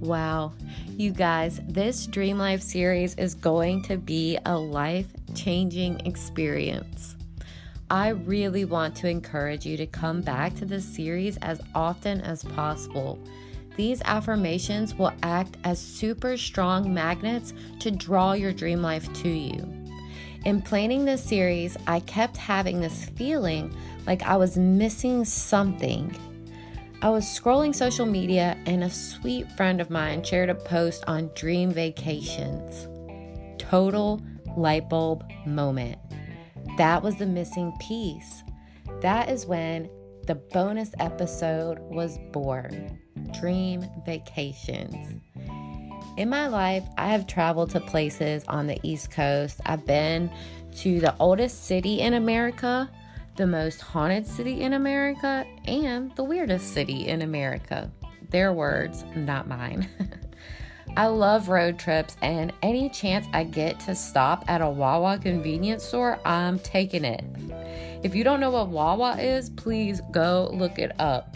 Wow, you guys, this Dream Life series is going to be a life changing experience. I really want to encourage you to come back to this series as often as possible. These affirmations will act as super strong magnets to draw your dream life to you. In planning this series, I kept having this feeling like I was missing something I was scrolling social media and a sweet friend of mine shared a post on dream vacations. Total light bulb moment. That was the missing piece. That is when the bonus episode was born Dream Vacations. In my life, I have traveled to places on the East Coast. I've been to the oldest city in America, the most haunted city in America, and the weirdest city in America. Their words, not mine. I love road trips, and any chance I get to stop at a Wawa convenience store, I'm taking it. If you don't know what Wawa is, please go look it up.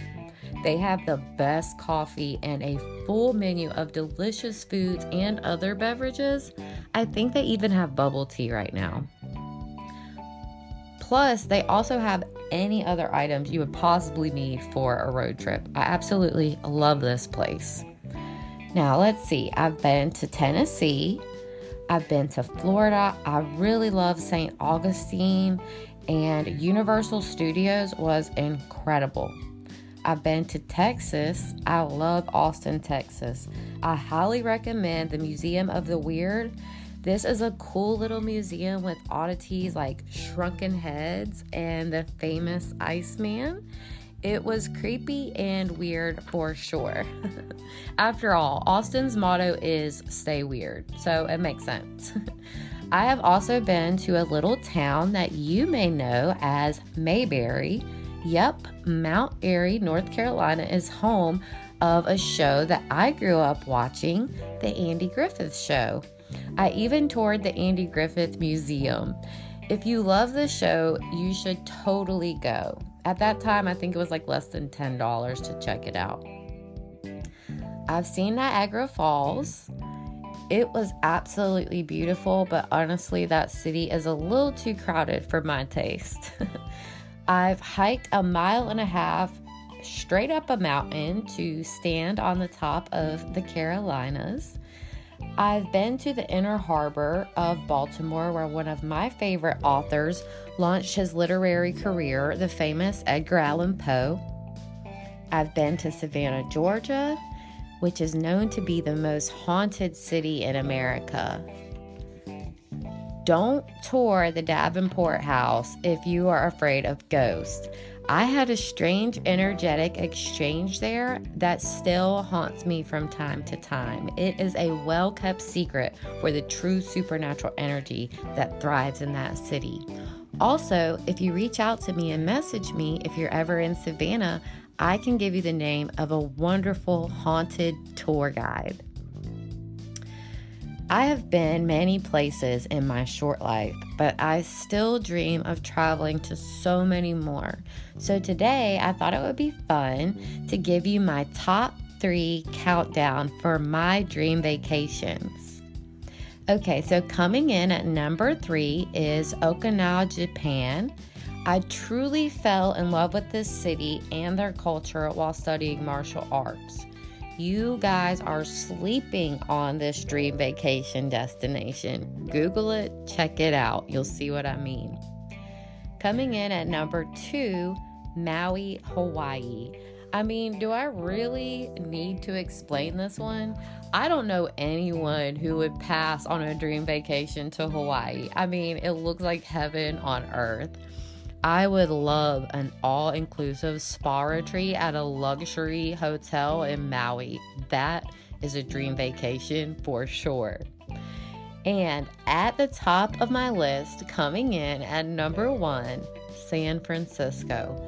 They have the best coffee and a full menu of delicious foods and other beverages. I think they even have bubble tea right now. Plus, they also have any other items you would possibly need for a road trip. I absolutely love this place. Now, let's see. I've been to Tennessee. I've been to Florida. I really love St. Augustine, and Universal Studios was incredible. I've been to Texas. I love Austin, Texas. I highly recommend the Museum of the Weird this is a cool little museum with oddities like shrunken heads and the famous Iceman. It was creepy and weird for sure. After all, Austin's motto is stay weird, so it makes sense. I have also been to a little town that you may know as Mayberry. Yep, Mount Airy, North Carolina is home of a show that I grew up watching, The Andy Griffith Show. I even toured the Andy Griffith Museum. If you love the show, you should totally go. At that time, I think it was like less than $10 to check it out. I've seen Niagara Falls. It was absolutely beautiful, but honestly, that city is a little too crowded for my taste. I've hiked a mile and a half straight up a mountain to stand on the top of the Carolinas. I've been to the inner harbor of Baltimore, where one of my favorite authors launched his literary career, the famous Edgar Allan Poe. I've been to Savannah, Georgia, which is known to be the most haunted city in America. Don't tour the Davenport House if you are afraid of ghosts. I had a strange energetic exchange there that still haunts me from time to time. It is a well kept secret for the true supernatural energy that thrives in that city. Also, if you reach out to me and message me if you're ever in Savannah, I can give you the name of a wonderful haunted tour guide. I have been many places in my short life, but I still dream of traveling to so many more. So today I thought it would be fun to give you my top three countdown for my dream vacations. Okay, so coming in at number three is Okinawa, Japan. I truly fell in love with this city and their culture while studying martial arts. You guys are sleeping on this dream vacation destination. Google it, check it out. You'll see what I mean. Coming in at number two, Maui, Hawaii. I mean, do I really need to explain this one? I don't know anyone who would pass on a dream vacation to Hawaii. I mean, it looks like heaven on earth. I would love an all inclusive spa retreat at a luxury hotel in Maui. That is a dream vacation for sure. And at the top of my list, coming in at number one, San Francisco.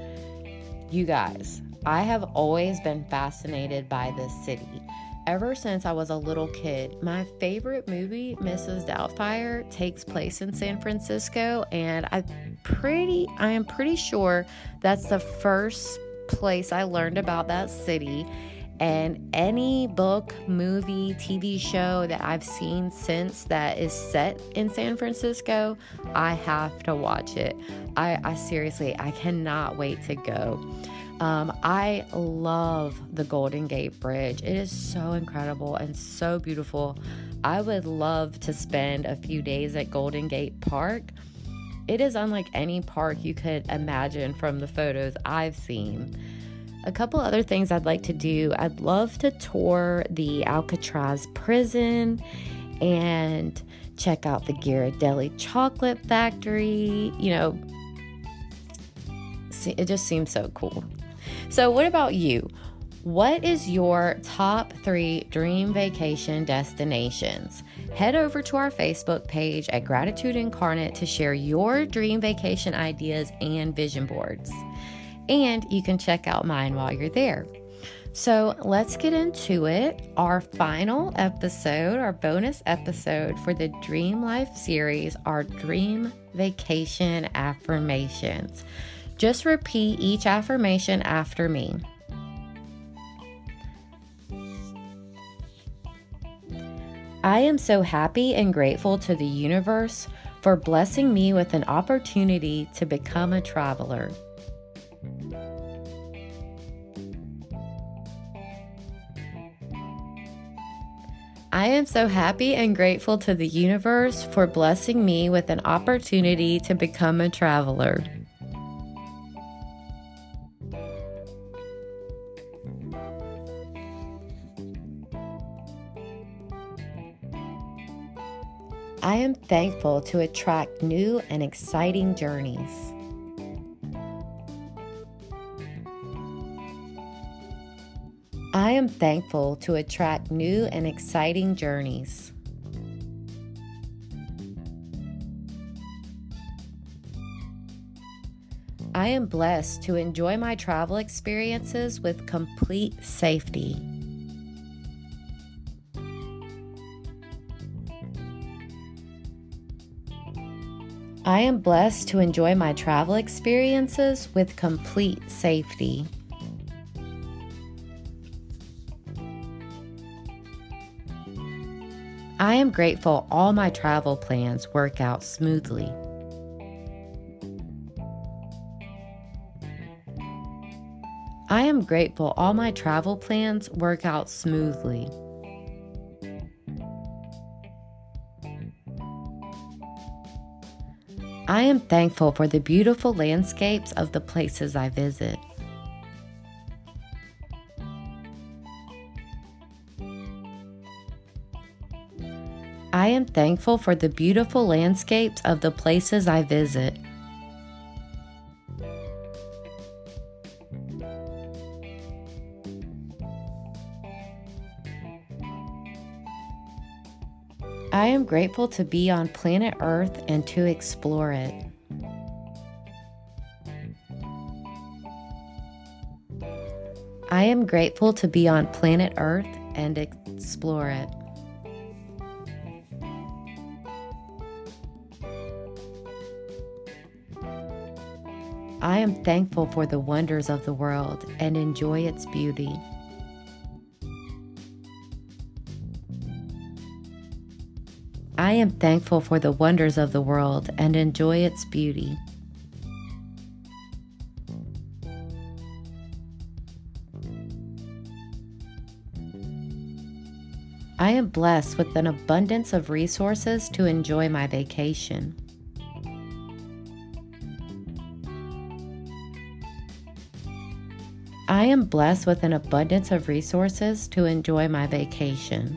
You guys, I have always been fascinated by this city. Ever since I was a little kid, my favorite movie, Mrs. Doubtfire, takes place in San Francisco, and I pretty I am pretty sure that's the first place I learned about that city And any book, movie, TV show that I've seen since that is set in San Francisco, I have to watch it. I, I seriously, I cannot wait to go. Um, I love the Golden Gate Bridge. It is so incredible and so beautiful. I would love to spend a few days at Golden Gate Park. It is unlike any park you could imagine from the photos I've seen. A couple other things I'd like to do I'd love to tour the Alcatraz prison and check out the Ghirardelli chocolate factory. You know, it just seems so cool. So, what about you? What is your top three dream vacation destinations? Head over to our Facebook page at Gratitude Incarnate to share your dream vacation ideas and vision boards and you can check out mine while you're there. So let's get into it. Our final episode, our bonus episode for the Dream Life series, our Dream Vacation Affirmations. Just repeat each affirmation after me. I am so happy and grateful to the universe for blessing me with an opportunity to become a traveler. I am so happy and grateful to the universe for blessing me with an opportunity to become a traveler. Am thankful to attract new and exciting journeys. I am thankful to attract new and exciting journeys. I am blessed to enjoy my travel experiences with complete safety. I am blessed to enjoy my travel experiences with complete safety. I am grateful all my travel plans work out smoothly. I am grateful all my travel plans work out smoothly. I am thankful for the beautiful landscapes of the places I visit. I am thankful for the beautiful landscapes of the places I visit. I am grateful to be on planet Earth and to explore it. I am grateful to be on planet Earth and explore it. I am thankful for the wonders of the world and enjoy its beauty. I am thankful for the wonders of the world and enjoy its beauty. I am blessed with an abundance of resources to enjoy my vacation. I am blessed with an abundance of resources to enjoy my vacation.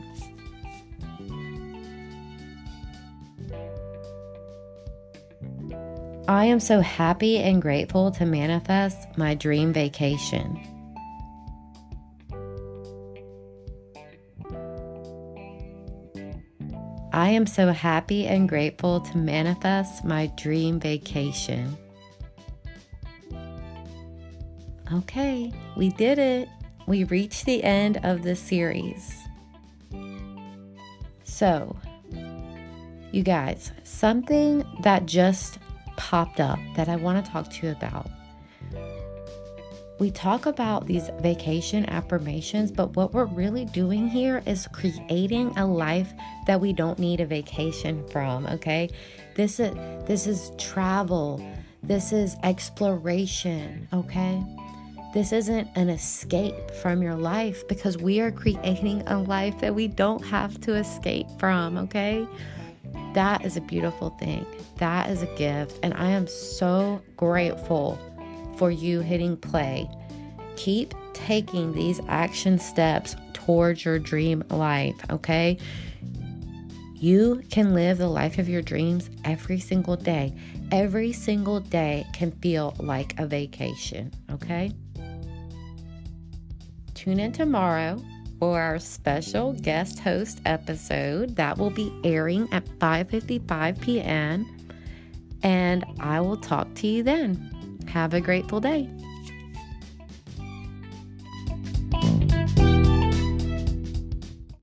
I am so happy and grateful to manifest my dream vacation. I am so happy and grateful to manifest my dream vacation. Okay, we did it. We reached the end of the series. So, you guys, something that just popped up that I want to talk to you about. we talk about these vacation affirmations, but what we're really doing here is creating a life that we don't need a vacation from, okay? This is this is travel. This is exploration, okay? This isn't an escape from your life because we are creating a life that we don't have to escape from, okay? That is a beautiful thing. That is a gift. And I am so grateful for you hitting play. Keep taking these action steps towards your dream life, okay? You can live the life of your dreams every single day. Every single day can feel like a vacation, okay? Tune in tomorrow for our special guest host episode that will be airing at 5:55 p.m. and I will talk to you then. Have a grateful day.